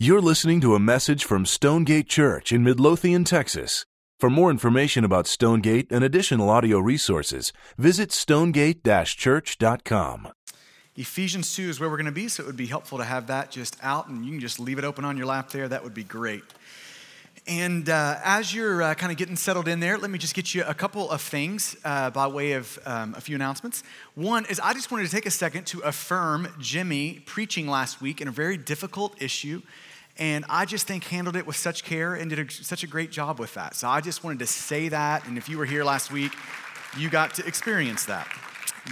You're listening to a message from Stonegate Church in Midlothian, Texas. For more information about Stonegate and additional audio resources, visit stonegate church.com. Ephesians 2 is where we're going to be, so it would be helpful to have that just out, and you can just leave it open on your lap there. That would be great. And uh, as you're uh, kind of getting settled in there, let me just get you a couple of things uh, by way of um, a few announcements. One is I just wanted to take a second to affirm Jimmy preaching last week in a very difficult issue and I just think handled it with such care and did a, such a great job with that. So I just wanted to say that. And if you were here last week, you got to experience that.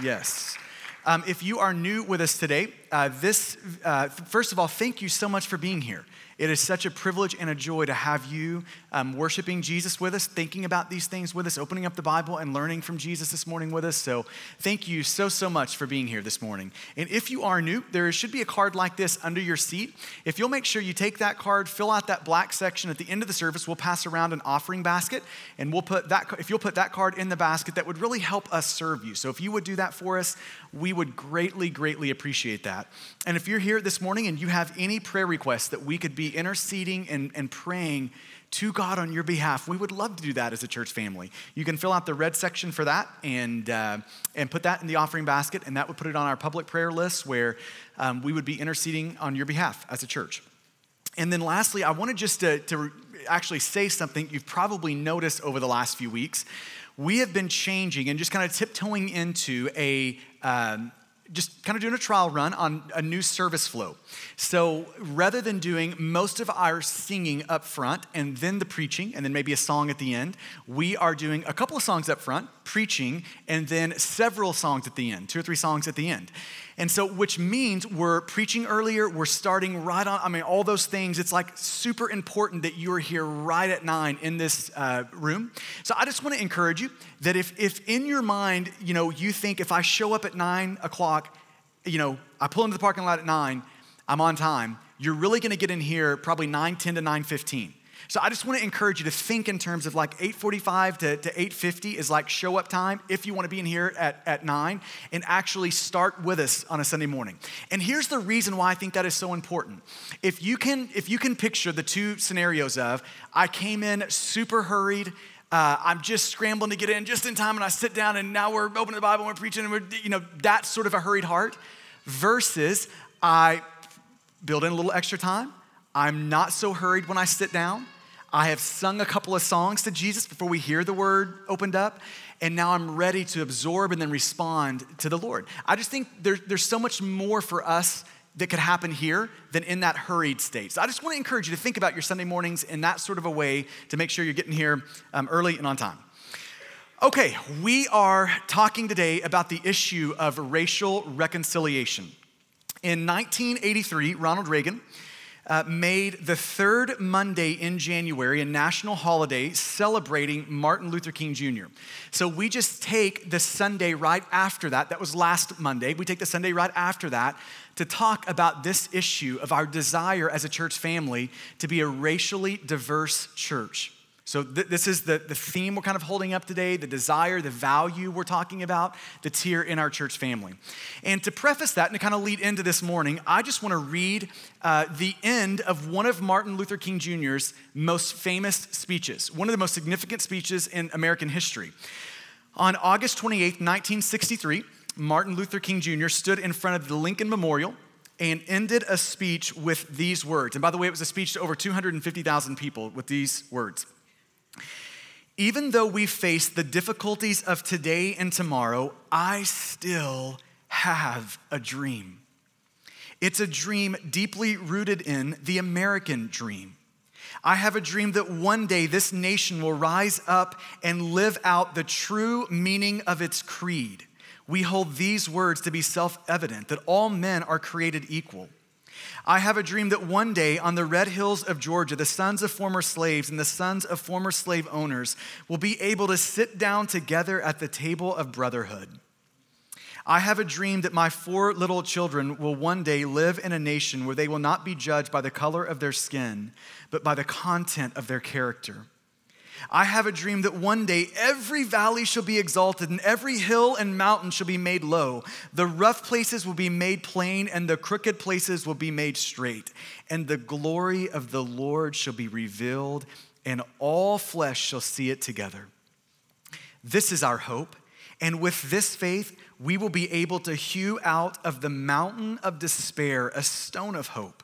Yes. Um, if you are new with us today, uh, this, uh, first of all, thank you so much for being here. It is such a privilege and a joy to have you um, worshiping Jesus with us, thinking about these things with us, opening up the Bible and learning from Jesus this morning with us. So, thank you so, so much for being here this morning. And if you are new, there should be a card like this under your seat. If you'll make sure you take that card, fill out that black section at the end of the service, we'll pass around an offering basket, and we'll put that, if you'll put that card in the basket, that would really help us serve you. So, if you would do that for us, we would greatly, greatly appreciate that. And if you're here this morning and you have any prayer requests that we could be interceding and, and praying to God on your behalf, we would love to do that as a church family. You can fill out the red section for that and, uh, and put that in the offering basket, and that would put it on our public prayer list where um, we would be interceding on your behalf as a church. And then lastly, I wanted just to, to actually say something you've probably noticed over the last few weeks. We have been changing and just kind of tiptoeing into a, um, just kind of doing a trial run on a new service flow. So rather than doing most of our singing up front and then the preaching and then maybe a song at the end, we are doing a couple of songs up front, preaching, and then several songs at the end, two or three songs at the end. And so, which means we're preaching earlier, we're starting right on, I mean, all those things. It's like super important that you are here right at nine in this uh, room. So, I just want to encourage you that if, if in your mind, you know, you think if I show up at nine o'clock, you know, I pull into the parking lot at nine, I'm on time, you're really going to get in here probably 9, 10 to 9, 15. So I just want to encourage you to think in terms of like 845 to, to 850 is like show up time if you want to be in here at, at 9 and actually start with us on a Sunday morning. And here's the reason why I think that is so important. If you can, if you can picture the two scenarios of I came in super hurried, uh, I'm just scrambling to get in just in time, and I sit down, and now we're opening the Bible and we're preaching, and we're, you know, that's sort of a hurried heart, versus I build in a little extra time. I'm not so hurried when I sit down. I have sung a couple of songs to Jesus before we hear the word opened up, and now I'm ready to absorb and then respond to the Lord. I just think there, there's so much more for us that could happen here than in that hurried state. So I just want to encourage you to think about your Sunday mornings in that sort of a way to make sure you're getting here um, early and on time. Okay, we are talking today about the issue of racial reconciliation. In 1983, Ronald Reagan uh, made the third Monday in January a national holiday celebrating Martin Luther King Jr. So we just take the Sunday right after that, that was last Monday, we take the Sunday right after that to talk about this issue of our desire as a church family to be a racially diverse church. So, th- this is the, the theme we're kind of holding up today the desire, the value we're talking about that's here in our church family. And to preface that and to kind of lead into this morning, I just want to read uh, the end of one of Martin Luther King Jr.'s most famous speeches, one of the most significant speeches in American history. On August 28, 1963, Martin Luther King Jr. stood in front of the Lincoln Memorial and ended a speech with these words. And by the way, it was a speech to over 250,000 people with these words. Even though we face the difficulties of today and tomorrow, I still have a dream. It's a dream deeply rooted in the American dream. I have a dream that one day this nation will rise up and live out the true meaning of its creed. We hold these words to be self evident that all men are created equal. I have a dream that one day on the red hills of Georgia, the sons of former slaves and the sons of former slave owners will be able to sit down together at the table of brotherhood. I have a dream that my four little children will one day live in a nation where they will not be judged by the color of their skin, but by the content of their character. I have a dream that one day every valley shall be exalted, and every hill and mountain shall be made low. The rough places will be made plain, and the crooked places will be made straight. And the glory of the Lord shall be revealed, and all flesh shall see it together. This is our hope. And with this faith, we will be able to hew out of the mountain of despair a stone of hope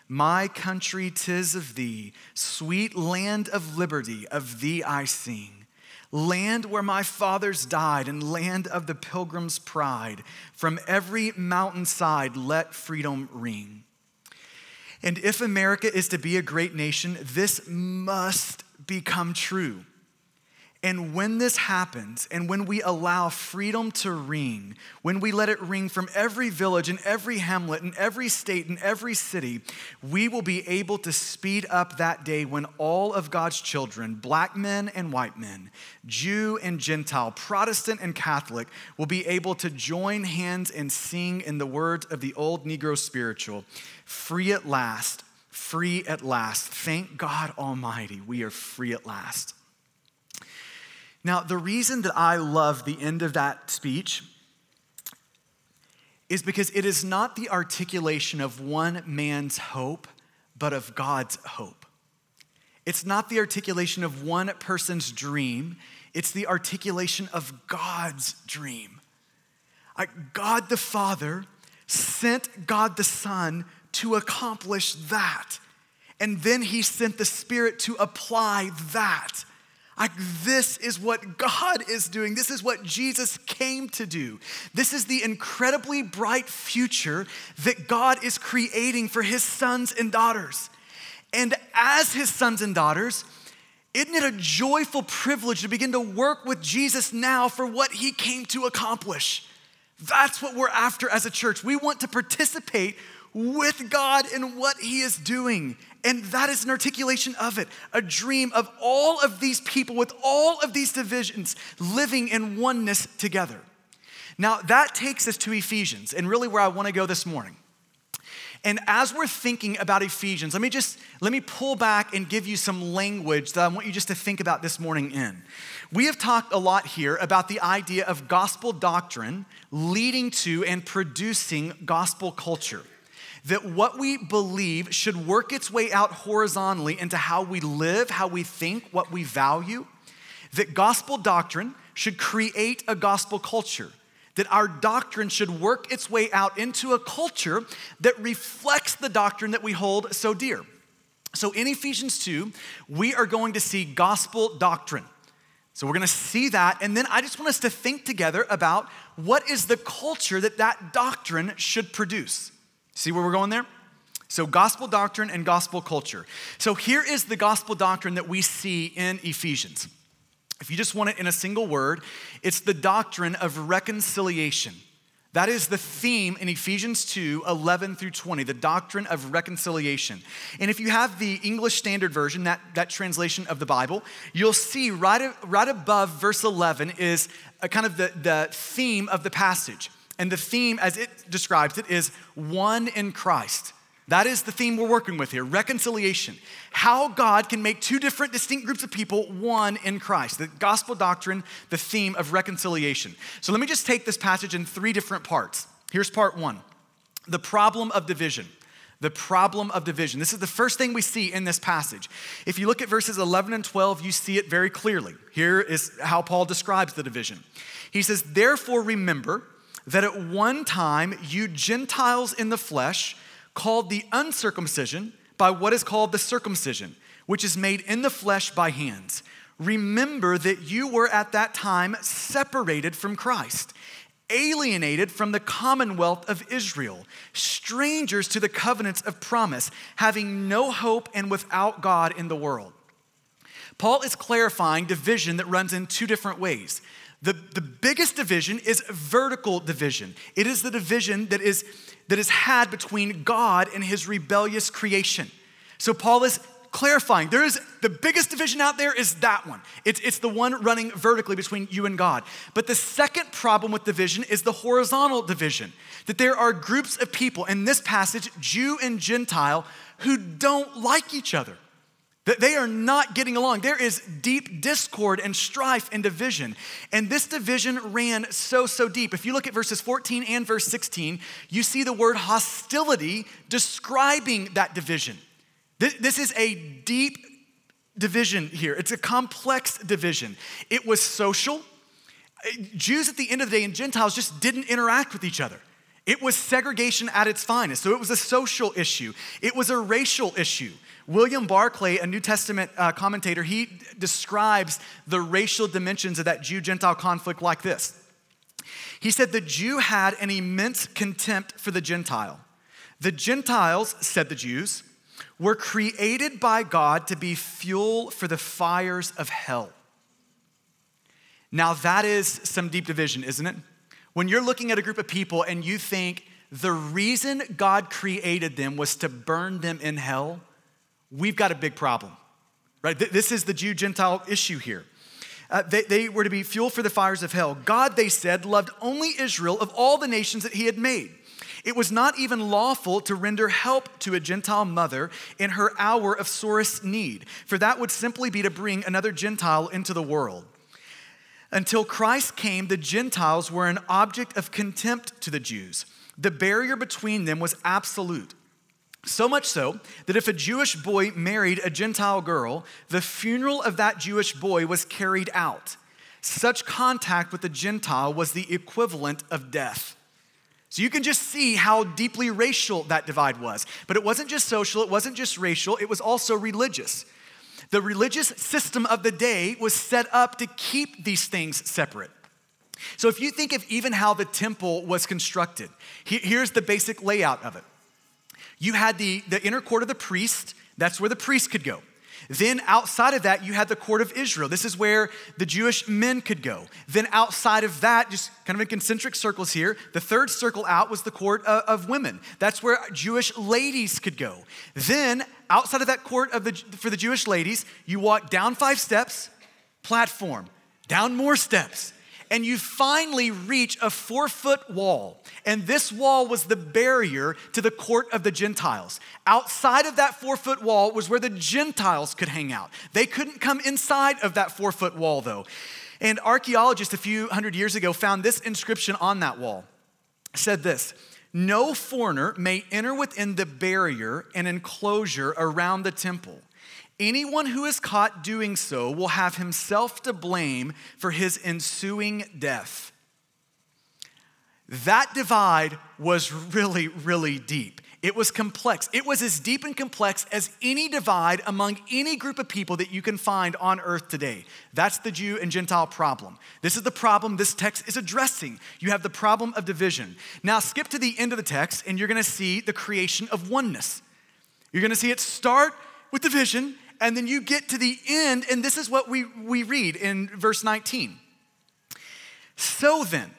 My country, tis of thee, sweet land of liberty, of thee I sing. Land where my fathers died, and land of the pilgrim's pride. From every mountainside, let freedom ring. And if America is to be a great nation, this must become true. And when this happens, and when we allow freedom to ring, when we let it ring from every village and every hamlet and every state and every city, we will be able to speed up that day when all of God's children, black men and white men, Jew and Gentile, Protestant and Catholic, will be able to join hands and sing in the words of the old Negro spiritual free at last, free at last. Thank God Almighty, we are free at last. Now, the reason that I love the end of that speech is because it is not the articulation of one man's hope, but of God's hope. It's not the articulation of one person's dream, it's the articulation of God's dream. God the Father sent God the Son to accomplish that. And then he sent the Spirit to apply that. Like, this is what God is doing. This is what Jesus came to do. This is the incredibly bright future that God is creating for his sons and daughters. And as his sons and daughters, isn't it a joyful privilege to begin to work with Jesus now for what he came to accomplish? That's what we're after as a church. We want to participate with God in what he is doing. And that is an articulation of it a dream of all of these people with all of these divisions living in oneness together. Now, that takes us to Ephesians, and really where I want to go this morning. And as we're thinking about Ephesians, let me just let me pull back and give you some language that I want you just to think about this morning in. We have talked a lot here about the idea of gospel doctrine leading to and producing gospel culture that what we believe should work its way out horizontally into how we live, how we think, what we value. That gospel doctrine should create a gospel culture. That our doctrine should work its way out into a culture that reflects the doctrine that we hold so dear. So in Ephesians 2, we are going to see gospel doctrine. So we're going to see that. And then I just want us to think together about what is the culture that that doctrine should produce. See where we're going there? So, gospel doctrine and gospel culture. So, here is the gospel doctrine that we see in Ephesians. If you just want it in a single word, it's the doctrine of reconciliation. That is the theme in Ephesians 2 11 through 20, the doctrine of reconciliation. And if you have the English Standard Version, that, that translation of the Bible, you'll see right, right above verse 11 is kind of the, the theme of the passage. And the theme, as it describes it, is one in Christ. That is the theme we're working with here reconciliation. How God can make two different distinct groups of people one in Christ. The gospel doctrine, the theme of reconciliation. So let me just take this passage in three different parts. Here's part one the problem of division. The problem of division. This is the first thing we see in this passage. If you look at verses 11 and 12, you see it very clearly. Here is how Paul describes the division. He says, Therefore, remember that at one time you Gentiles in the flesh called the uncircumcision by what is called the circumcision, which is made in the flesh by hands. Remember that you were at that time separated from Christ, alienated from the commonwealth of Israel, strangers to the covenants of promise, having no hope and without God in the world. Paul is clarifying division that runs in two different ways The, the biggest division is vertical division. It is the division that is, that is had between God and his rebellious creation. So Paul is clarifying there is the biggest division out there is that one. It's, it's the one running vertically between you and God. But the second problem with division is the horizontal division that there are groups of people in this passage, Jew and Gentile, who don't like each other. That they are not getting along. There is deep discord and strife and division. And this division ran so, so deep. If you look at verses 14 and verse 16, you see the word hostility describing that division. This is a deep division here, it's a complex division. It was social. Jews at the end of the day and Gentiles just didn't interact with each other. It was segregation at its finest. So it was a social issue, it was a racial issue. William Barclay, a New Testament uh, commentator, he describes the racial dimensions of that Jew Gentile conflict like this. He said the Jew had an immense contempt for the Gentile. The Gentiles, said the Jews, were created by God to be fuel for the fires of hell. Now, that is some deep division, isn't it? When you're looking at a group of people and you think the reason God created them was to burn them in hell, we've got a big problem, right? This is the Jew Gentile issue here. Uh, they, they were to be fuel for the fires of hell. God, they said, loved only Israel of all the nations that he had made. It was not even lawful to render help to a Gentile mother in her hour of sorest need, for that would simply be to bring another Gentile into the world. Until Christ came, the Gentiles were an object of contempt to the Jews. The barrier between them was absolute. So much so that if a Jewish boy married a Gentile girl, the funeral of that Jewish boy was carried out. Such contact with the Gentile was the equivalent of death. So you can just see how deeply racial that divide was. But it wasn't just social, it wasn't just racial, it was also religious. The religious system of the day was set up to keep these things separate. So if you think of even how the temple was constructed, here's the basic layout of it. You had the, the inner court of the priest, that's where the priest could go. Then outside of that, you had the court of Israel. This is where the Jewish men could go. Then outside of that, just kind of in concentric circles here, the third circle out was the court of, of women. That's where Jewish ladies could go. Then outside of that court of the, for the Jewish ladies, you walk down five steps, platform, down more steps, and you finally reach a four foot wall. And this wall was the barrier to the court of the Gentiles. Outside of that four foot wall was where the Gentiles could hang out. They couldn't come inside of that four foot wall, though. And archaeologists a few hundred years ago found this inscription on that wall. It said this No foreigner may enter within the barrier and enclosure around the temple Anyone who is caught doing so will have himself to blame for his ensuing death. That divide was really, really deep. It was complex. It was as deep and complex as any divide among any group of people that you can find on earth today. That's the Jew and Gentile problem. This is the problem this text is addressing. You have the problem of division. Now, skip to the end of the text, and you're gonna see the creation of oneness. You're gonna see it start with division and then you get to the end, and this is what we, we read in verse 19. So then,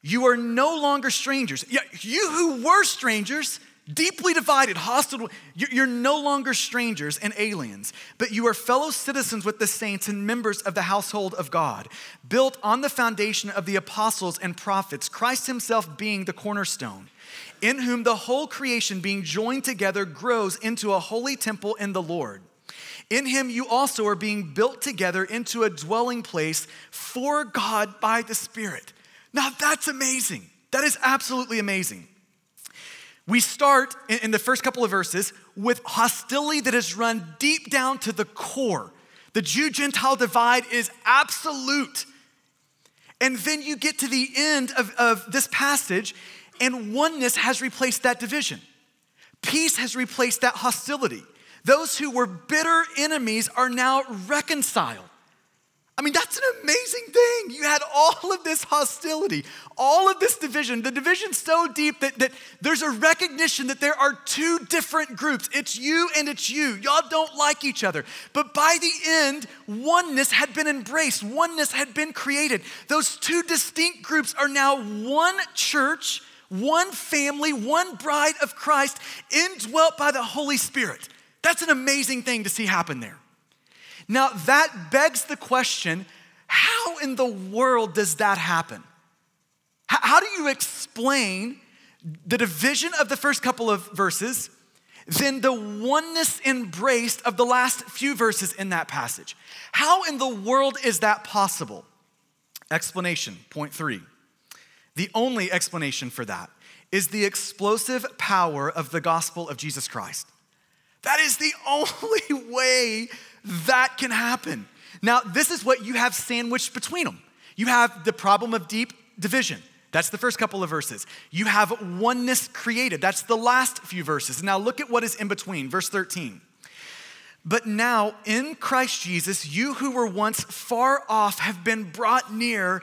you are no longer strangers. You who were strangers, deeply divided, hostile, you're no longer strangers and aliens, but you are fellow citizens with the saints and members of the household of God, built on the foundation of the apostles and prophets, Christ himself being the cornerstone in whom the whole creation being joined together grows into a holy temple in the Lord. In him you also are being built together into a dwelling place for God by the Spirit. Now that's amazing. That is absolutely amazing. We start in, the first couple of verses with hostility that has run deep down to the core. The Jew Gentile divide is absolute. And then you get to the end of, of this passage, and oneness has replaced that division. Peace has replaced that hostility. Those who were bitter enemies are now reconciled. I mean, that's an amazing thing. You had all of this hostility, all of this division, the division so deep that, that there's a recognition that there are two different groups. It's you and it's you. Y'all don't like each other. But by the end, oneness had been embraced, oneness had been created. Those two distinct groups are now one church, one family, one bride of Christ, indwelt by the Holy Spirit. That's an amazing thing to see happen there. Now, that begs the question how in the world does that happen? How do you explain the division of the first couple of verses, then the oneness embraced of the last few verses in that passage? How in the world is that possible? Explanation, point three. The only explanation for that is the explosive power of the gospel of Jesus Christ. That is the only way that can happen. Now, this is what you have sandwiched between them. You have the problem of deep division. That's the first couple of verses. You have oneness created. That's the last few verses. Now, look at what is in between. Verse 13. But now, in Christ Jesus, you who were once far off have been brought near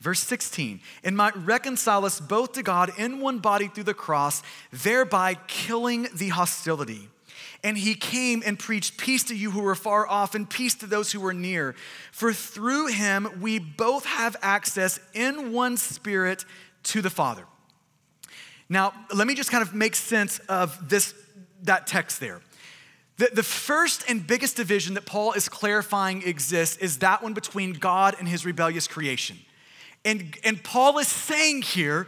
Verse 16, and might reconcile us both to God in one body through the cross, thereby killing the hostility. And he came and preached peace to you who were far off and peace to those who were near. For through him we both have access in one spirit to the Father. Now, let me just kind of make sense of this that text there. The, the first and biggest division that Paul is clarifying exists is that one between God and his rebellious creation. And, and Paul is saying here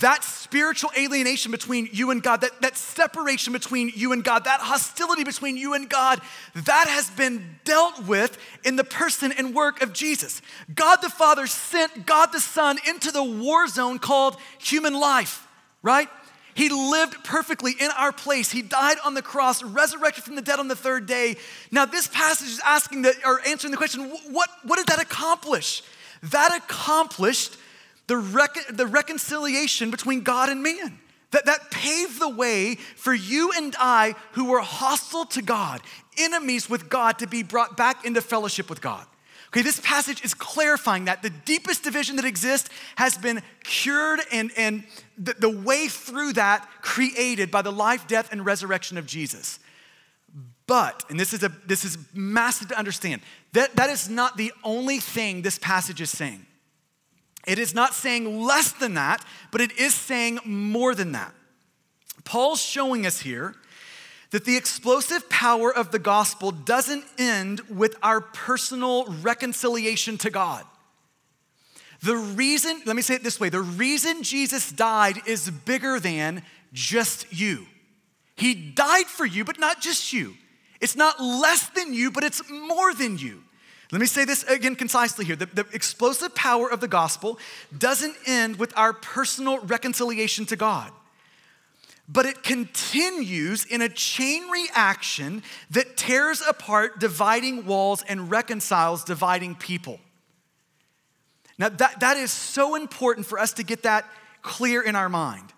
that spiritual alienation between you and God, that, that separation between you and God, that hostility between you and God, that has been dealt with in the person and work of Jesus. God the Father sent God the Son into the war zone called human life, right? He lived perfectly in our place. He died on the cross, resurrected from the dead on the third day. Now, this passage is asking the, or answering the question what, what did that accomplish? That accomplished the, the reconciliation between God and man. That, that paved the way for you and I, who were hostile to God, enemies with God, to be brought back into fellowship with God. Okay, this passage is clarifying that the deepest division that exists has been cured and, and the, the way through that created by the life, death, and resurrection of Jesus. But, and this is, a, this is massive to understand, that, that is not the only thing this passage is saying. It is not saying less than that, but it is saying more than that. Paul's showing us here that the explosive power of the gospel doesn't end with our personal reconciliation to God. The reason, let me say it this way the reason Jesus died is bigger than just you. He died for you, but not just you. It's not less than you, but it's more than you. Let me say this again concisely here. The, the, explosive power of the gospel doesn't end with our personal reconciliation to God, but it continues in a chain reaction that tears apart dividing walls and reconciles dividing people. Now, that, that is so important for us to get that clear in our mind.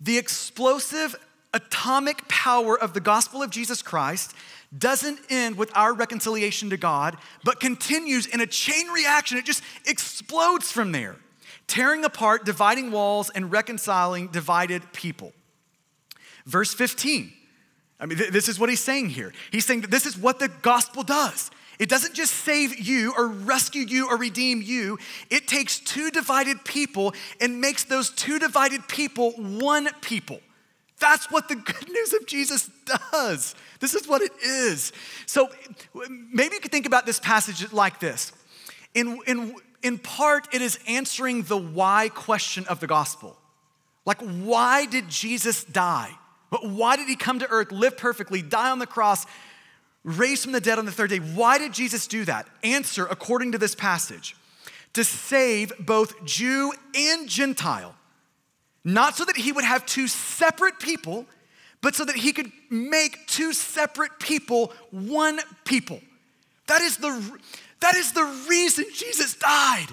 The explosive atomic power of the gospel of Jesus Christ doesn't end with our reconciliation to God, but continues in a chain reaction. It just explodes from there, tearing apart, dividing walls, and reconciling divided people. Verse 15. I mean, th- this is what he's saying here. He's saying that this is what the gospel does. It doesn't just save you or rescue you or redeem you. It takes two divided people and makes those two divided people one people. That's what the good news of Jesus does. This is what it is. So maybe you could think about this passage like this. In, in, in part, it is answering the why question of the gospel. Like, why did Jesus die? But why did he come to earth, live perfectly, die on the cross, raise from the dead on the third day? Why did Jesus do that? Answer according to this passage to save both Jew and Gentile. Not so that he would have two separate people, but so that he could make two separate people one people. That is the, that is the reason Jesus died.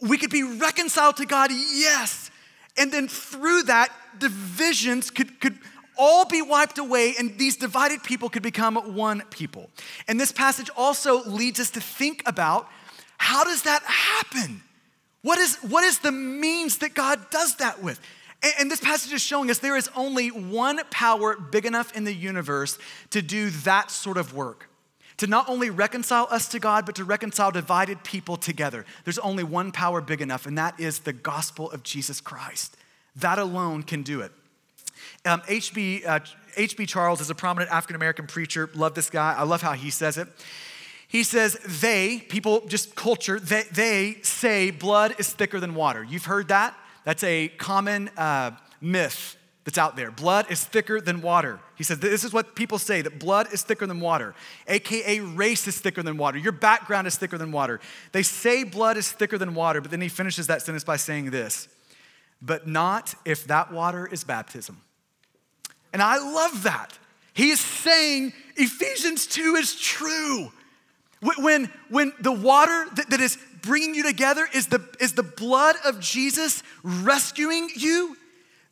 We could be reconciled to God, yes. And then through that, divisions could, could all be wiped away, and these divided people could become one people. And this passage also leads us to think about how does that happen? What is, what is the means that God does that with? And, and this passage is showing us there is only one power big enough in the universe to do that sort of work to not only reconcile us to God, but to reconcile divided people together. There's only one power big enough, and that is the gospel of Jesus Christ. That alone can do it. Um, H.B. Uh, H.B. Charles is a prominent African American preacher. Love this guy. I love how he says it. He says, they, people, just culture, they, they say blood is thicker than water. You've heard that? That's a common uh, myth that's out there. Blood is thicker than water. He says, This is what people say that blood is thicker than water, AKA race is thicker than water. Your background is thicker than water. They say blood is thicker than water, but then he finishes that sentence by saying this, but not if that water is baptism. And I love that. He is saying Ephesians 2 is true. When, when the water that, that is bringing you together is the, is the blood of Jesus rescuing you,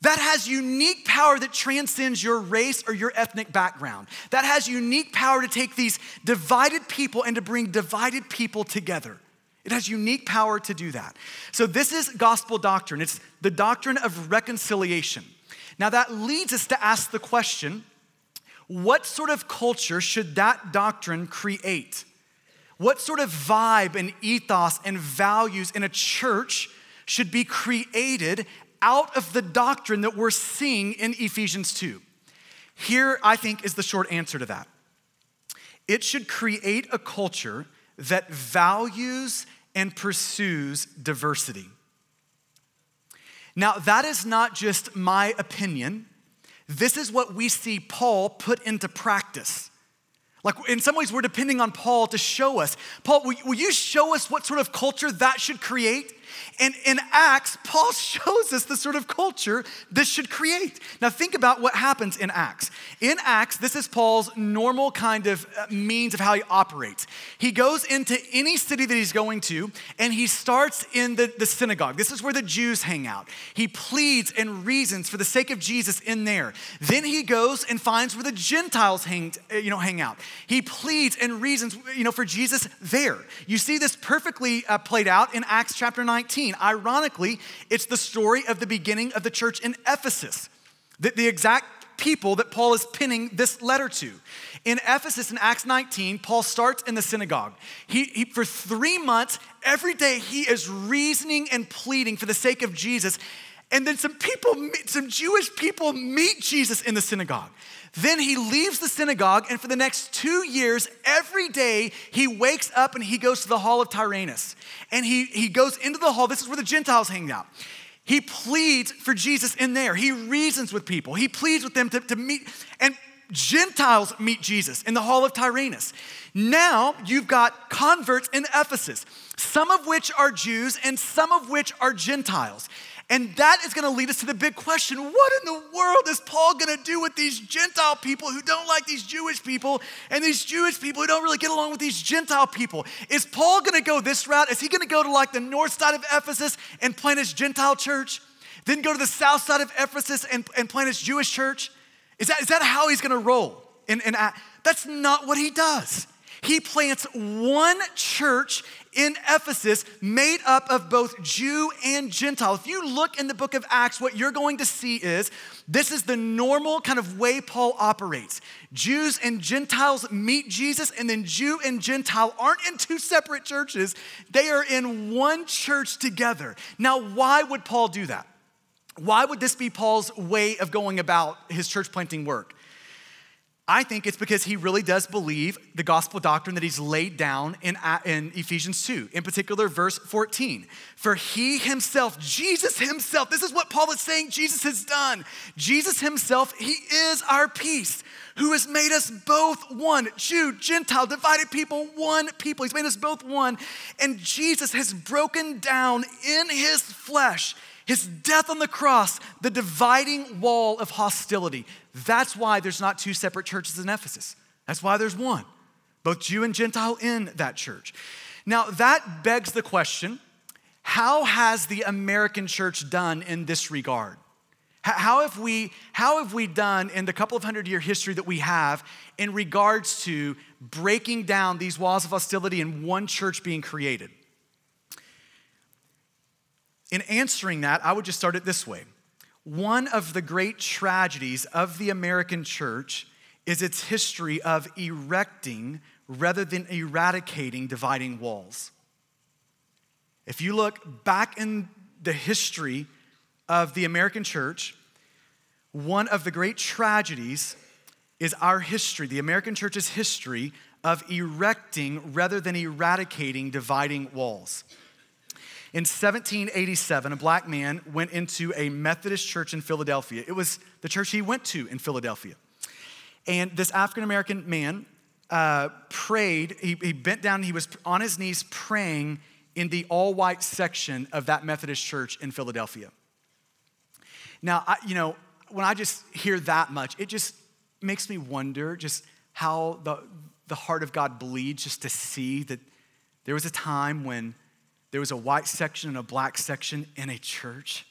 that has unique power that transcends your race or your ethnic background. That has unique power to take these divided people and to bring divided people together. It has unique power to do that. So, this is gospel doctrine. It's the doctrine of reconciliation. Now, that leads us to ask the question what sort of culture should that doctrine create? What sort of vibe and ethos and values in a church should be created out of the doctrine that we're seeing in Ephesians 2? Here, I think, is the short answer to that. It should create a culture that values and pursues diversity. Now, that is not just my opinion. This is what we see Paul put into practice. Like, in some ways, we're depending on Paul to show us. Paul, will, you show us what sort of culture that should create? And in Acts, Paul shows us the sort of culture this should create. Now, think about what happens in Acts. In Acts, this is Paul's normal kind of uh, means of how he operates. He goes into any city that he's going to, and he starts in the, the synagogue. This is where the Jews hang out. He pleads and reasons for the sake of Jesus in there. Then he goes and finds where the Gentiles hang, uh, you know, hang out. He pleads and reasons, you know, for Jesus there. You see this perfectly uh, played out in Acts chapter 19. Ironically, it's the story of the beginning of the church in Ephesus, the, the exact people that Paul is pinning this letter to. In Ephesus in Acts 19, Paul starts in the synagogue. He, he, for three months, every day, he is reasoning and pleading for the sake of Jesus. And then some people, some Jewish people meet Jesus in the synagogue. Then he leaves the synagogue, and for the next two years, every day he wakes up and he goes to the hall of Tyrannus. And he, he goes into the hall. This is where the Gentiles hang out. He pleads for Jesus in there. He reasons with people. He pleads with them to, to meet, and Gentiles meet Jesus in the hall of Tyrannus. Now you've got converts in Ephesus, some of which are Jews and some of which are Gentiles. And that is going to lead us to the big question what in the world is Paul going to do with these Gentile people who don't like these Jewish people and these Jewish people who don't really get along with these Gentile people? Is Paul going to go this route? Is he going to go to like the north side of Ephesus and plant his Gentile church? Then go to the south side of Ephesus and, and plant his Jewish church? Is that, is that how he's going to roll? And, and that's not what he does. He plants one church in Ephesus made up of both Jew and Gentile. If you look in the book of Acts, what you're going to see is this is the normal kind of way Paul operates. Jews and Gentiles meet Jesus, and then Jew and Gentile aren't in two separate churches, they are in one church together. Now, why would Paul do that? Why would this be Paul's way of going about his church planting work? I think it's because he really does believe the gospel doctrine that he's laid down in, uh, in Ephesians 2, in particular, verse 14. For he himself, Jesus himself, this is what Paul is saying Jesus has done. Jesus himself, he is our peace who has made us both one Jew, Gentile, divided people, one people. He's made us both one. And Jesus has broken down in his flesh, his death on the cross, the dividing wall of hostility. That's why there's not two separate churches in Ephesus. That's why there's one, both Jew and Gentile in that church. Now, that begs the question how has the American church done in this regard? How have we, how have we done in the couple of hundred year history that we have in regards to breaking down these walls of hostility and one church being created? In answering that, I would just start it this way. One of the great tragedies of the American church is its history of erecting rather than eradicating dividing walls. If you look back in the history of the American church, one of the great tragedies is our history, the American church's history of erecting rather than eradicating dividing walls. In 1787, a black man went into a Methodist church in Philadelphia. It was the church he went to in Philadelphia. And this African American man uh, prayed, he, he bent down, he was on his knees praying in the all white section of that Methodist church in Philadelphia. Now, I, you know, when I just hear that much, it just makes me wonder just how the, the heart of God bleeds just to see that there was a time when there was a white section and a black section in a church.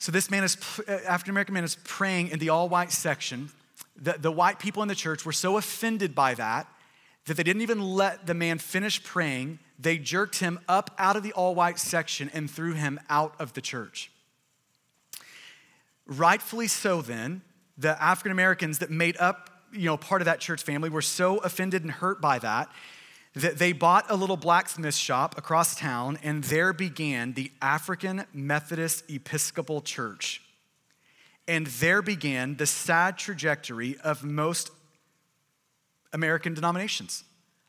So this man is, African American man is praying in the all white section. The, the white people in the church were so offended by that that they didn't even let the man finish praying. They jerked him up out of the all white section and threw him out of the church. Rightfully so, then, the African Americans that made up you know, part of that church family were so offended and hurt by that that they bought a little blacksmith shop across town, and there began the African Methodist Episcopal Church. And there began the sad trajectory of most American denominations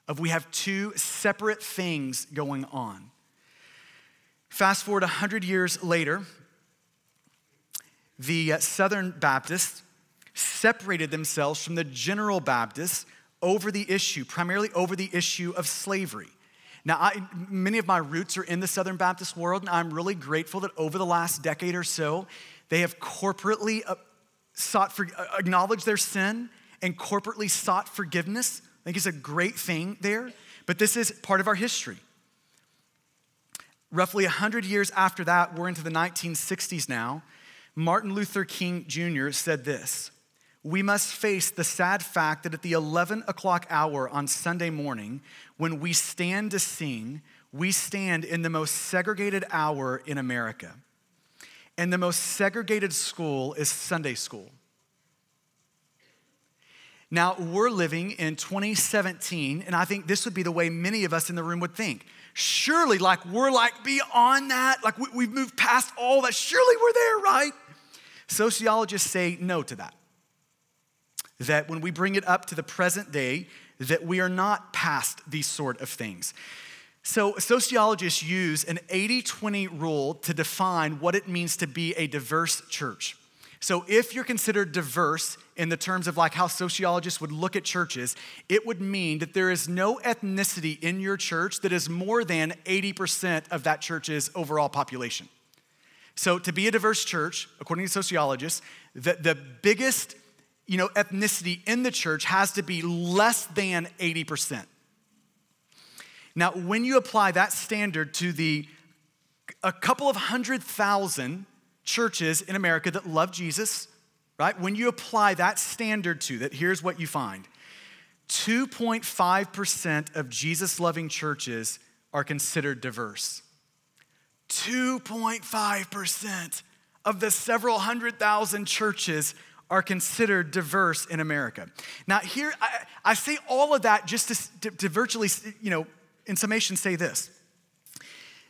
of we have two separate things going on. Fast forward 100 years later, the uh, Southern Baptists separated themselves from the General Baptists over the issue, primarily over the issue of slavery. Now, I, many of my roots are in the Southern Baptist world, and I'm really grateful that over the last decade or so, they have corporately uh, sought for, uh, acknowledged their sin and corporately sought forgiveness. I think it's a great thing there, but this is part of our history. Roughly 100 years after that, we're into the 1960s now, Martin Luther King Jr. said this We must face the sad fact that at the 11 o'clock hour on Sunday morning, when we stand to sing, we stand in the most segregated hour in America. And the most segregated school is Sunday school. Now, we're living in 2017, and I think this would be the way many of us in the room would think. Surely, like, we're like beyond that, like, we, have moved past all that. Surely we're there, right? Sociologists say no to that. That when we bring it up to the present day, that we are not past these sort of things. So, sociologists use an 80 20 rule to define what it means to be a diverse church. So, if you're considered diverse in the terms of like how sociologists would look at churches, it would mean that there is no ethnicity in your church that is more than 80% of that church's overall population. So, to be a diverse church, according to sociologists, the, the biggest you know, ethnicity in the church has to be less than 80%. Now, when you apply that standard to the a couple of hundred thousand churches in America that love Jesus, right? When you apply that standard to that, here's what you find 2.5% of Jesus loving churches are considered diverse. 2.5% of the several hundred thousand churches are considered diverse in America. Now, here, I, I say all of that just to, to, to virtually, you know, in summation, say this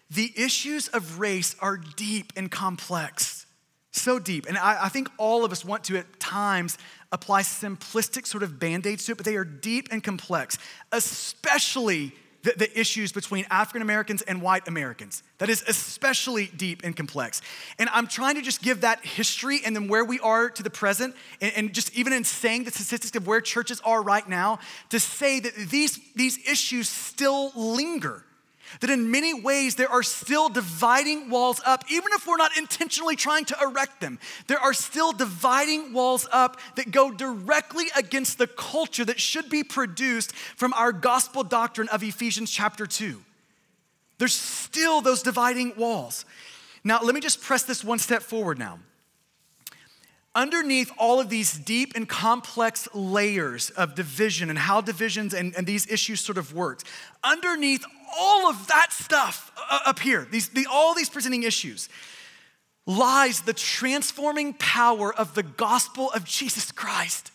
the issues of race are deep and complex, so deep. And I, I, think all of us want to, at times, apply simplistic sort of band aids to it, but they are deep and complex, especially the, the issues between African Americans and white Americans. That is especially deep and complex. And I'm trying to just give that history and then where we are to the present, and, and just even in saying the statistics of where churches are right now, to say that these, these issues still linger. That in many ways there are still dividing walls up, even if we're not intentionally trying to erect them. There are still dividing walls up that go directly against the culture that should be produced from our gospel doctrine of Ephesians chapter 2. There's still those dividing walls. Now, let me just press this one step forward now. Underneath all of these deep and complex layers of division and how divisions and, and these issues sort of worked, underneath all of that stuff uh, up here, these, the, all these presenting issues, lies the transforming power of the gospel of Jesus Christ.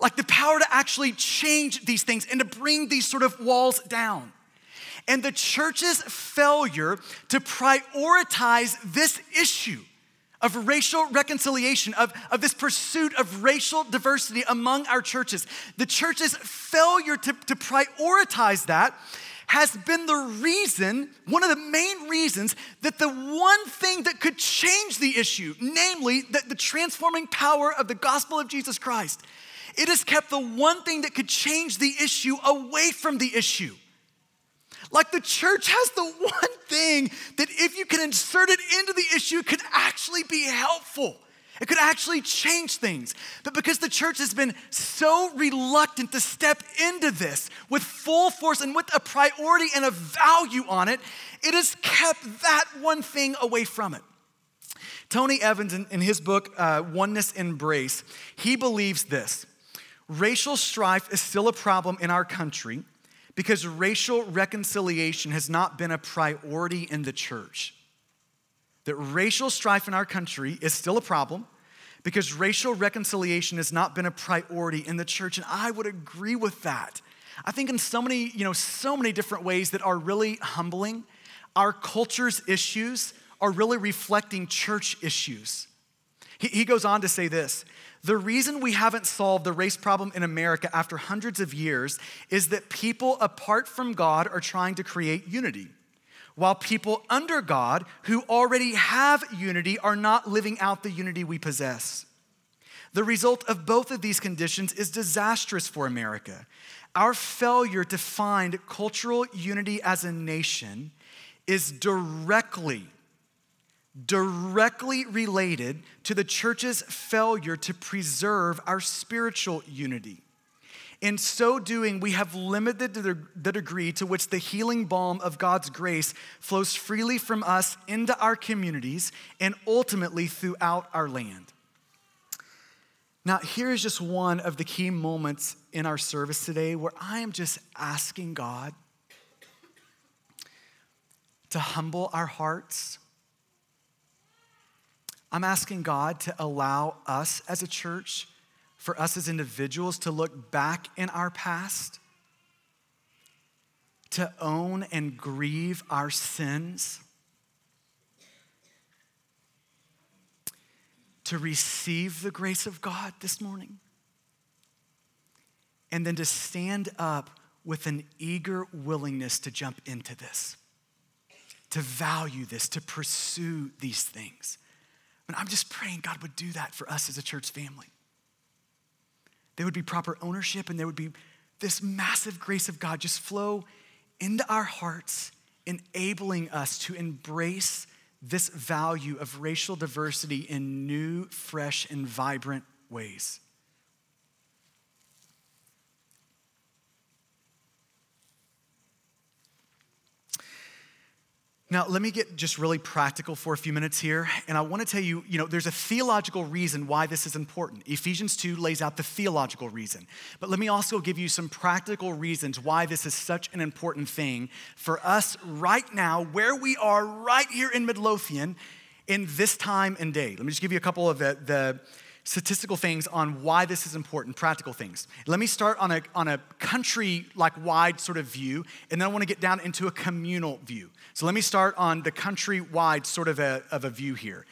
Like the power to actually change these things and to bring these sort of walls down. And the church's failure to prioritize this issue of racial reconciliation, of, of this pursuit of racial diversity among our churches, the church's failure to, to prioritize that has been the reason, one of the main reasons, that the one thing that could change the issue, namely that the transforming power of the gospel of Jesus Christ, it has kept the one thing that could change the issue away from the issue. Like the church has the one thing that if you can insert it into the issue, could actually be helpful. It could actually change things. But because the church has been so reluctant to step into this with full force and with a priority and a value on it, it has kept that one thing away from it. Tony Evans, in, in his book, uh, Oneness Embraced, he believes this racial strife is still a problem in our country because racial reconciliation has not been a priority in the church that racial strife in our country is still a problem because racial reconciliation has not been a priority in the church and I would agree with that. I think in so many, you know, so many different ways that are really humbling. Our culture's issues are really reflecting church issues. He, he goes on to say this the reason we haven't solved the race problem in America after hundreds of years is that people apart from God are trying to create unity while people under God who already have unity are not living out the unity we possess. The result of both of these conditions is disastrous for America. Our failure to find cultural unity as a nation is directly, directly related to the church's failure to preserve our spiritual unity. In so doing, we have limited the degree to which the healing balm of God's grace flows freely from us into our communities and ultimately throughout our land. Now, here is just one of the key moments in our service today where I am just asking God to humble our hearts. I'm asking God to allow us as a church for us as individuals to look back in our past, to own and grieve our sins, to receive the grace of God this morning, and then to stand up with an eager willingness to jump into this, to value this, to pursue these things. And I'm just praying God would do that for us as a church family. There would be proper ownership, and there would be this massive grace of God just flow into our hearts, enabling us to embrace this value of racial diversity in new, fresh, and vibrant ways. Now, let me get just really practical for a few minutes here. And I want to tell you, you know, there's a theological reason why this is important. Ephesians 2 lays out the theological reason. But let me also give you some practical reasons why this is such an important thing for us right now, where we are right here in Midlothian in this time and day. Let me just give you a couple of the, the statistical things on why this is important, practical things. Let me start on a, on a country like wide sort of view, and then I want to get down into a communal view. So let me start on the country wide sort of a, of a view here.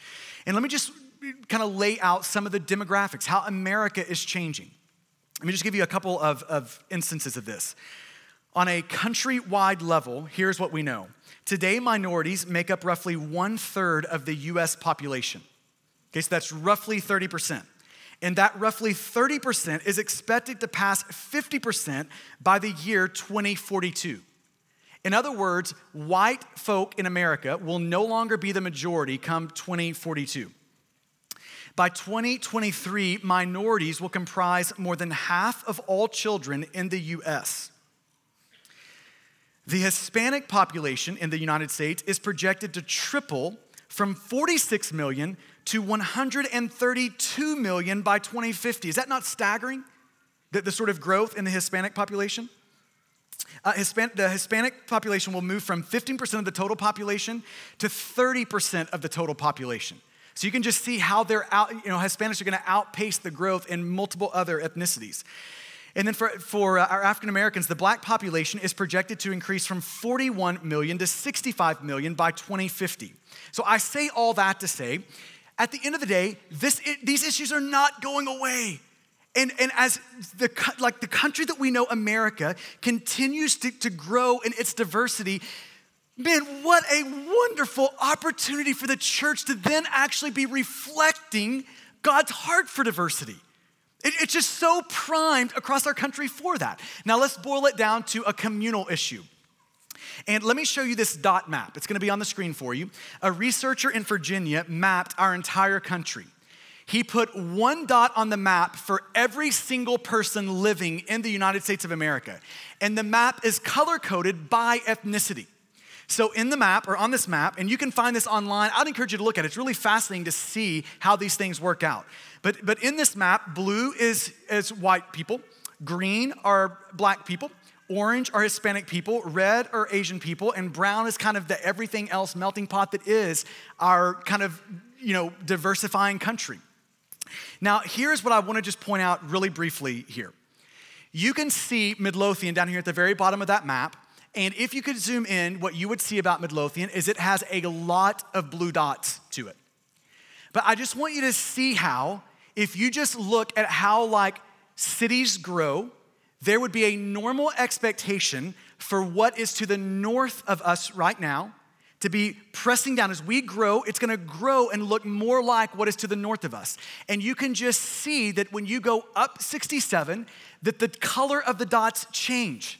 And let me just kind of lay out some of the demographics, how America is changing. Let me just give you a couple of, of instances of this. On a countrywide level, here's what we know. Today, minorities make up roughly one third of the US population. Okay, so that's roughly 30%. And that roughly 30% is expected to pass 50% by the year 2042. In other words, white folk in America will no longer be the majority come 2042. By 2023, minorities will comprise more than half of all children in the US. The Hispanic population in the United States is projected to triple from 46 million to 132 million by 2050. Is that not staggering? The, the sort of growth in the Hispanic population? Uh, Hispan- the Hispanic population will move from 15% of the total population to 30% of the total population. So you can just see how they're out, you know, Hispanics are gonna outpace the growth in multiple other ethnicities. And then for, for uh, our African Americans, the black population is projected to increase from 41 million to 65 million by 2050. So I say all that to say, at the end of the day, this, it, these issues are not going away. And, and as the, like the country that we know, America, continues to, to grow in its diversity, man, what a wonderful opportunity for the church to then actually be reflecting God's heart for diversity. It, it's just so primed across our country for that. Now, let's boil it down to a communal issue. And let me show you this dot map. It's gonna be on the screen for you. A researcher in Virginia mapped our entire country. He put one dot on the map for every single person living in the United States of America. And the map is color coded by ethnicity. So, in the map or on this map, and you can find this online, I'd encourage you to look at it. It's really fascinating to see how these things work out. But, but in this map, blue is, is white people, green are black people, orange are Hispanic people, red are Asian people, and brown is kind of the everything else melting pot that is our kind of, you know, diversifying country. Now, here's what I want to just point out really briefly here. You can see Midlothian down here at the very bottom of that map. And if you could zoom in, what you would see about Midlothian is it has a lot of blue dots to it. But I just want you to see how, if you just look at how like cities grow, there would be a normal expectation for what is to the north of us right now to be pressing down. As we grow, it's gonna grow and look more like what is to the north of us. And you can just see that when you go up 67, that the color of the dots change,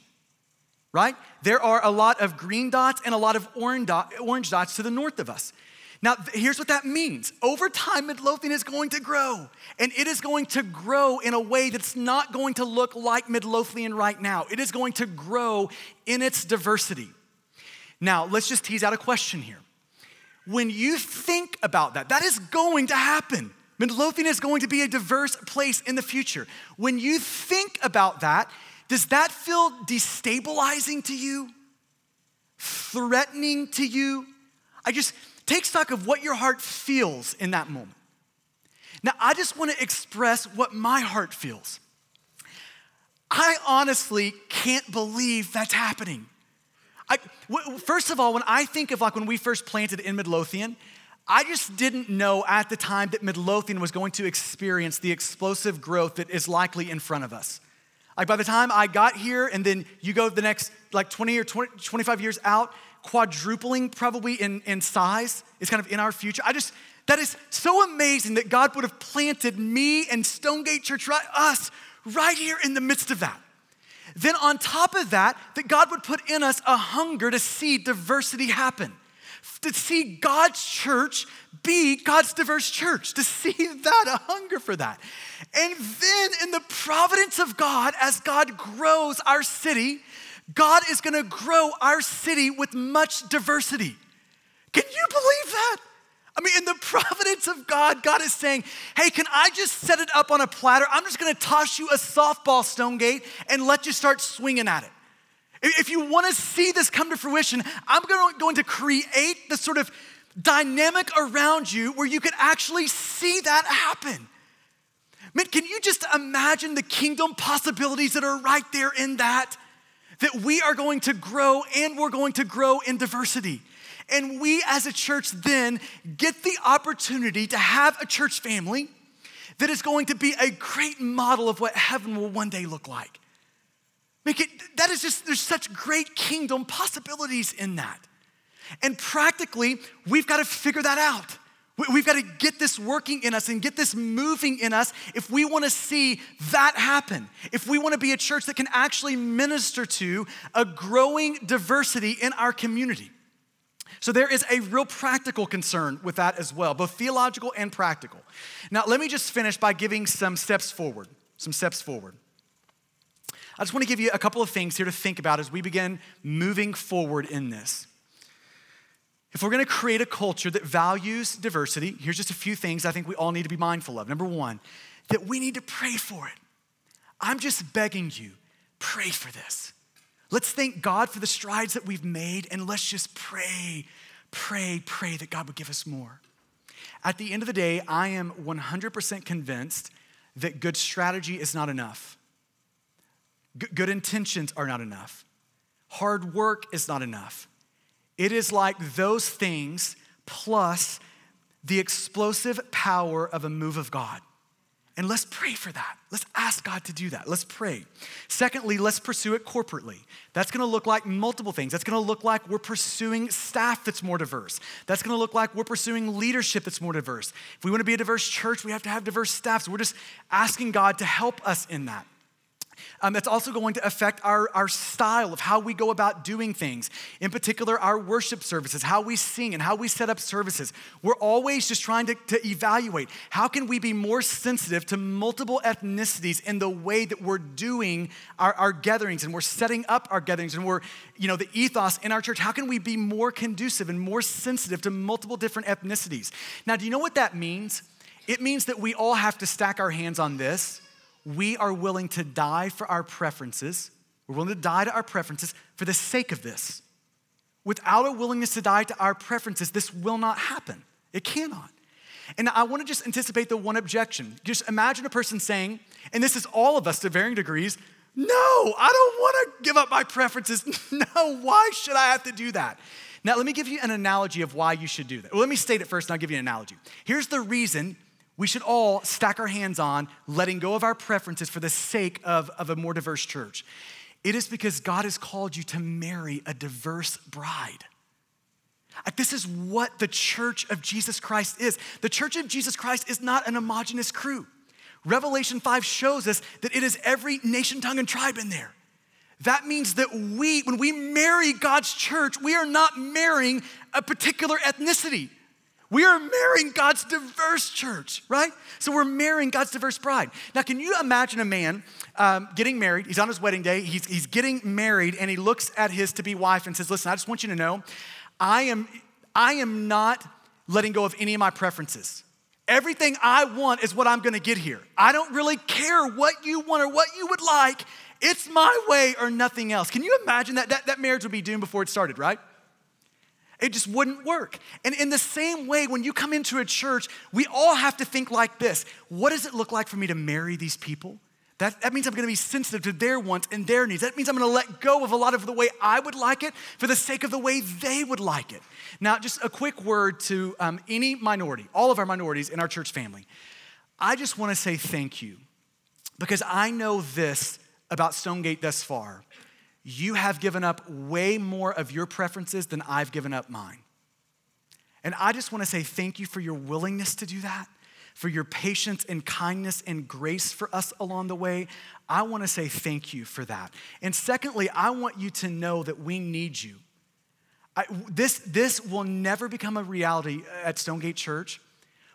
right? There are a lot of green dots and a lot of orange, dots to the north of us. Now, here's what that means. Over time, Midlothian is going to grow, and it is going to grow in a way that's not going to look like Midlothian right now. It is going to grow in its diversity. Now, let's just tease out a question here. When you think about that, that is going to happen. Midlothian is going to be a diverse place in the future. When you think about that, does that feel destabilizing to you? Threatening to you? I just take stock of what your heart feels in that moment. Now, I just want to express what my heart feels. I honestly can't believe that's happening. I, w- first of all, when I think of like when we first planted in Midlothian, I just didn't know at the time that Midlothian was going to experience the explosive growth that is likely in front of us. Like by the time I got here, and then you go the next like 20 or 20, 25 years out, quadrupling probably in, in size is kind of in our future. I just, that is so amazing that God would have planted me and Stonegate Church, right, us, right here in the midst of that. Then, on top of that, that God would put in us a hunger to see diversity happen, to see God's church be God's diverse church, to see that, a hunger for that. And then, in the providence of God, as God grows our city, God is gonna grow our city with much diversity. Can you believe that? I mean, in the providence of God, God is saying, hey, can I just set it up on a platter? I'm just gonna toss you a softball, Stonegate, and let you start swinging at it. If you wanna see this come to fruition, I'm going to create the sort of dynamic around you where you can actually see that happen. Man, can you just imagine the kingdom possibilities that are right there in that? That we are going to grow and we're going to grow in diversity. And we as a church then get the opportunity to have a church family that is going to be a great model of what heaven will one day look like. Make it, that is just, there's such great kingdom possibilities in that. And practically, we've got to figure that out. We've got to get this working in us and get this moving in us if we want to see that happen. If we want to be a church that can actually minister to a growing diversity in our community. So there is a real practical concern with that as well, both theological and practical. Now, let me just finish by giving some steps forward. Some steps forward. I just want to give you a couple of things here to think about as we begin moving forward in this. If we're to create a culture that values diversity, here's just a few things I think we all need to be mindful of. Number one, that we need to pray for it. I'm just begging you, pray for this. Let's thank God for the strides that we've made and let's just pray, pray, pray that God would give us more. At the end of the day, I am 100% convinced that good strategy is not enough. G- good intentions are not enough. Hard work is not enough. It is like those things plus the explosive power of a move of God. And let's pray for that. Let's ask God to do that. Let's pray. Secondly, let's pursue it corporately. That's gonna look like multiple things. That's gonna look like we're pursuing staff that's more diverse. That's gonna look like we're pursuing leadership that's more diverse. If we wanna be a diverse church, we have to have diverse staff. So we're just asking God to help us in that. Um, it's also going to affect our, our style of how we go about doing things. In particular, our worship services, how we sing and how we set up services. We're always just trying to, to evaluate how can we be more sensitive to multiple ethnicities in the way that we're doing our, our gatherings and we're setting up our gatherings and we're, you know, the ethos in our church. How can we be more conducive and more sensitive to multiple different ethnicities? Now, do you know what that means? It means that we all have to stack our hands on this we are willing to die for our preferences. We're willing to die to our preferences for the sake of this. Without a willingness to die to our preferences, this will not happen. It cannot. And I want to just anticipate the one objection. Just imagine a person saying, and this is all of us to varying degrees, no, I don't want to give up my preferences. no, why should I have to do that? Now, let me give you an analogy of why you should do that. Well, let me state it first and I'll give you an analogy. Here's the reason we should all stack our hands on letting go of our preferences for the sake of, of a more diverse church. It is because God has called you to marry a diverse bride. Uh, this is what the church of Jesus Christ is. The church of Jesus Christ is not an homogenous crew. Revelation 5 shows us that it is every nation, tongue, and tribe in there. That means that we, when we marry God's church, we are not marrying a particular ethnicity. We are marrying God's diverse church, right? So we're marrying God's diverse bride. Now, can you imagine a man um, getting married? He's on his wedding day, he's, he's getting married, and he looks at his to be wife and says, Listen, I just want you to know, I am, I am not letting go of any of my preferences. Everything I want is what I'm gonna get here. I don't really care what you want or what you would like. It's my way or nothing else. Can you imagine that? That, that marriage would be doomed before it started, right? It just wouldn't work. And in the same way, when you come into a church, we all have to think like this What does it look like for me to marry these people? That, that means I'm gonna be sensitive to their wants and their needs. That means I'm gonna let go of a lot of the way I would like it for the sake of the way they would like it. Now, just a quick word to um, any minority, all of our minorities in our church family. I just wanna say thank you because I know this about Stonegate thus far you have given up way more of your preferences than I've given up mine. And I just want to say thank you for your willingness to do that, for your patience and kindness and grace for us along the way. I want to say thank you for that. And secondly, I want you to know that we need you. I, this, this will never become a reality at Stonegate Church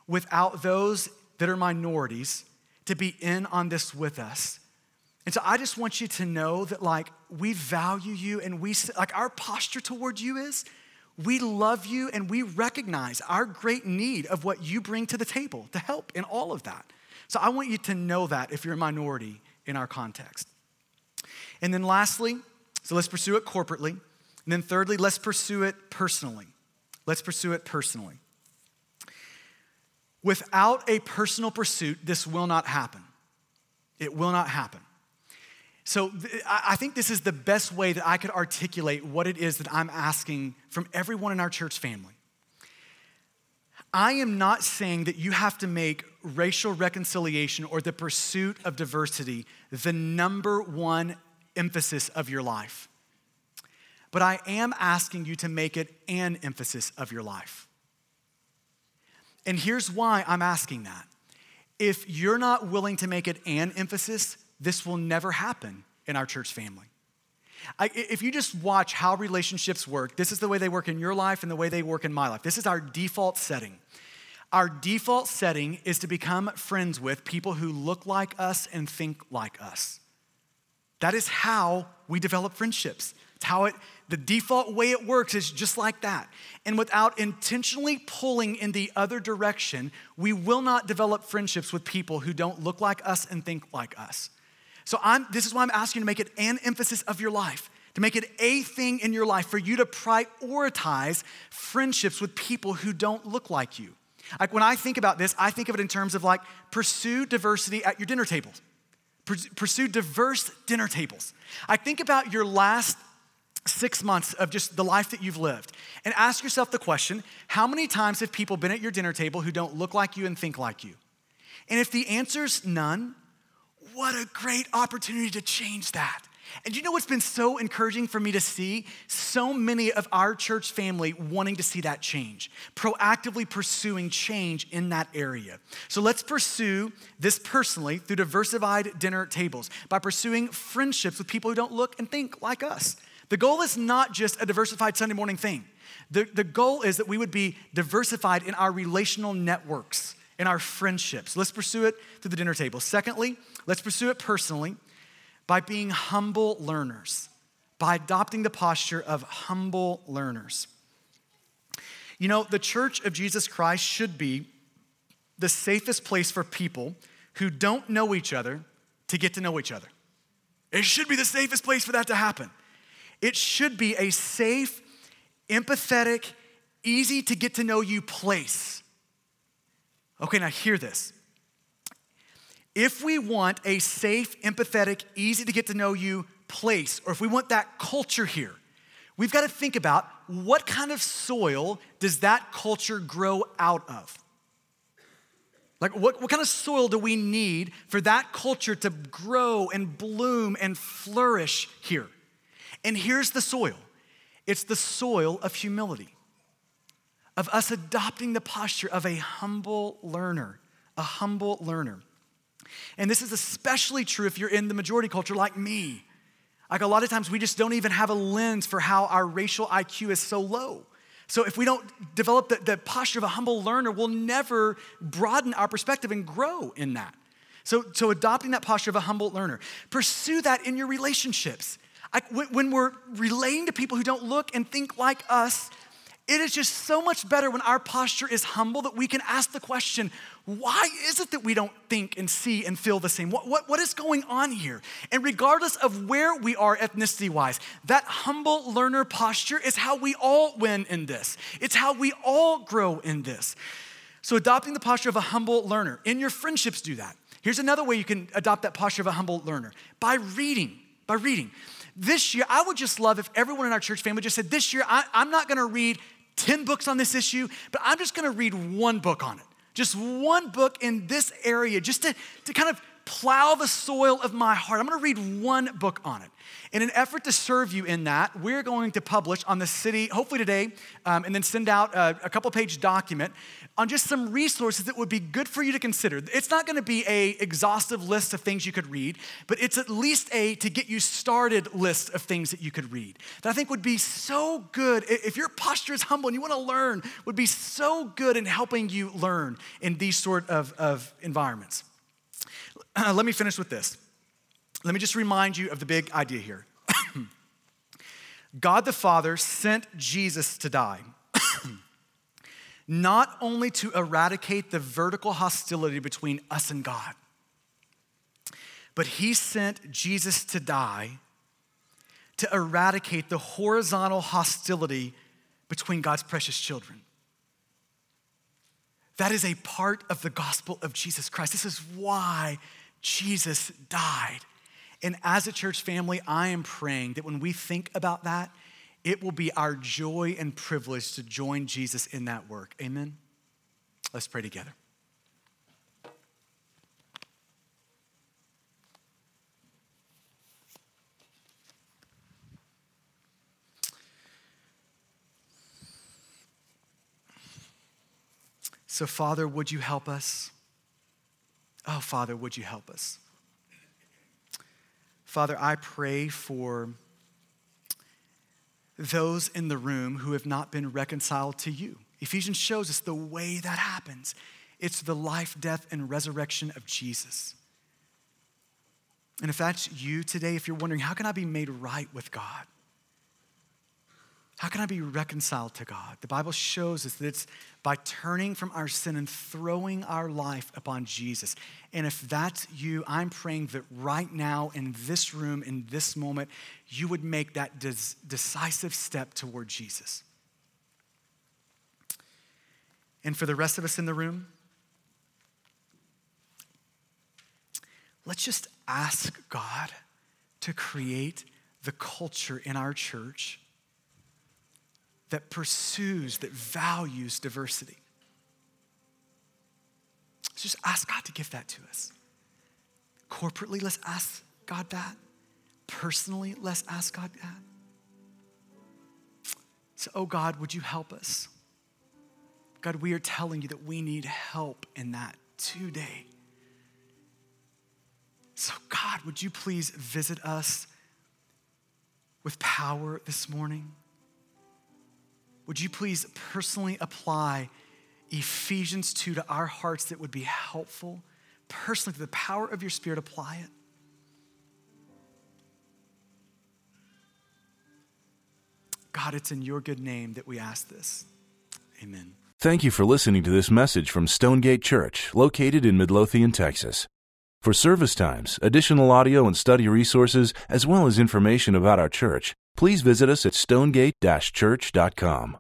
without those that are minorities to be in on this with us and so I just want you to know that, like, we value you and we, like, our posture toward you is we love you and we recognize our great need of what you bring to the table to help in all of that. So I want you to know that if you're a minority in our context. And then lastly, so let's pursue it corporately. And then thirdly, let's pursue it personally. Let's pursue it personally. Without a personal pursuit, this will not happen. It will not happen. So I think this is the best way that I could articulate what it is that I'm asking from everyone in our church family. I am not saying that you have to make racial reconciliation or the pursuit of diversity the number one emphasis of your life. But I am asking you to make it an emphasis of your life. And here's why I'm asking that. If you're not willing to make it an emphasis, this will never happen in our church family. I, if you just watch how relationships work, this is the way they work in your life and the way they work in my life. This is our default setting. Our default setting is to become friends with people who look like us and think like us. That is how we develop friendships. It's how it, the default way it works is just like that. And without intentionally pulling in the other direction, we will not develop friendships with people who don't look like us and think like us. So I'm, this is why I'm asking you to make it an emphasis of your life, to make it a thing in your life for you to prioritize friendships with people who don't look like you. Like when I think about this, I think of it in terms of like pursue diversity at your dinner tables. Pursue diverse dinner tables. I think about your last six months of just the life that you've lived and ask yourself the question how many times have people been at your dinner table who don't look like you and think like you? And if the answer's none, what a great opportunity to change that. And you know what's been so encouraging for me to see? So many of our church family wanting to see that change, proactively pursuing change in that area. So let's pursue this personally through diversified dinner tables by pursuing friendships with people who don't look and think like us. The goal is not just a diversified Sunday morning thing. The, the goal is that we would be diversified in our relational networks, in our friendships. Let's pursue it through the dinner table. Secondly, let's pursue it personally by being humble learners, by adopting the posture of humble learners. You know, the church of Jesus Christ should be the safest place for people who don't know each other to get to know each other. It should be the safest place for that to happen. It should be a safe, empathetic, easy to get to know you place. Okay, now hear this. If we want a safe, empathetic, easy to get to know you place, or if we want that culture here, we've got to think about what kind of soil does that culture grow out of? Like, what, what kind of soil do we need for that culture to grow and bloom and flourish here? And here's the soil it's the soil of humility, of us adopting the posture of a humble learner, a humble learner. And this is especially true if you're in the majority culture like me. Like a lot of times, we just don't even have a lens for how our racial IQ is so low. So, if we don't develop the, the posture of a humble learner, we'll never broaden our perspective and grow in that. So, so adopting that posture of a humble learner, pursue that in your relationships. I, when we're relating to people who don't look and think like us, it is just so much better when our posture is humble that we can ask the question why is it that we don't think and see and feel the same? What, what, what is going on here? And regardless of where we are ethnicity wise, that humble learner posture is how we all win in this. It's how we all grow in this. So, adopting the posture of a humble learner, in your friendships, do that. Here's another way you can adopt that posture of a humble learner by reading. By reading. This year, I would just love if everyone in our church family just said, This year, I, am not gonna read 10 books on this issue, but I'm just gonna read one book on it. Just one book in this area, just to, to kind of plow the soil of my heart. I'm gonna read one book on it. In an effort to serve you in that, we're going to publish on the city, hopefully today, um, and then send out a, a couple page document on just some resources that would be good for you to consider. It's not gonna be a exhaustive list of things you could read, but it's at least a to get you started list of things that you could read that I think would be so good if your posture is humble and you wanna learn, would be so good in helping you learn in these sort of, of environments. Let me finish with this. Let me just remind you of the big idea here. God the Father sent Jesus to die not only to eradicate the vertical hostility between us and God, but he sent Jesus to die to eradicate the horizontal hostility between God's precious children. That is a part of the gospel of Jesus Christ. This is why Jesus died. And as a church family, I am praying that when we think about that, it will be our joy and privilege to join Jesus in that work. Amen. Let's pray together. So, Father, would you help us? Oh, Father, would you help us? Father, I pray for those in the room who have not been reconciled to you. Ephesians shows us the way that happens it's the life, death, and resurrection of Jesus. And if that's you today, if you're wondering, how can I be made right with God? How can I be reconciled to God? The Bible shows us that it's by turning from our sin and throwing our life upon Jesus. And if that's you, I'm praying that right now in this room, in this moment, you would make that des- decisive step toward Jesus. And for the rest of us in the room, let's just ask God to create the culture in our church that pursues, that values diversity. Let's just ask God to give that to us. Corporately, let's ask God that. Personally, let's ask God that. So, oh God, would you help us? God, we are telling you that we need help in that today. So, God, would you please visit us with power this morning? Would you please personally apply Ephesians 2 to our hearts that would be helpful? Personally, through the power of your Spirit, apply it. God, it's in your good name that we ask this. Amen. Thank you for listening to this message from Stonegate Church, located in Midlothian, Texas. For service times, additional audio and study resources, as well as information about our church, please visit us at stonegate-church.com.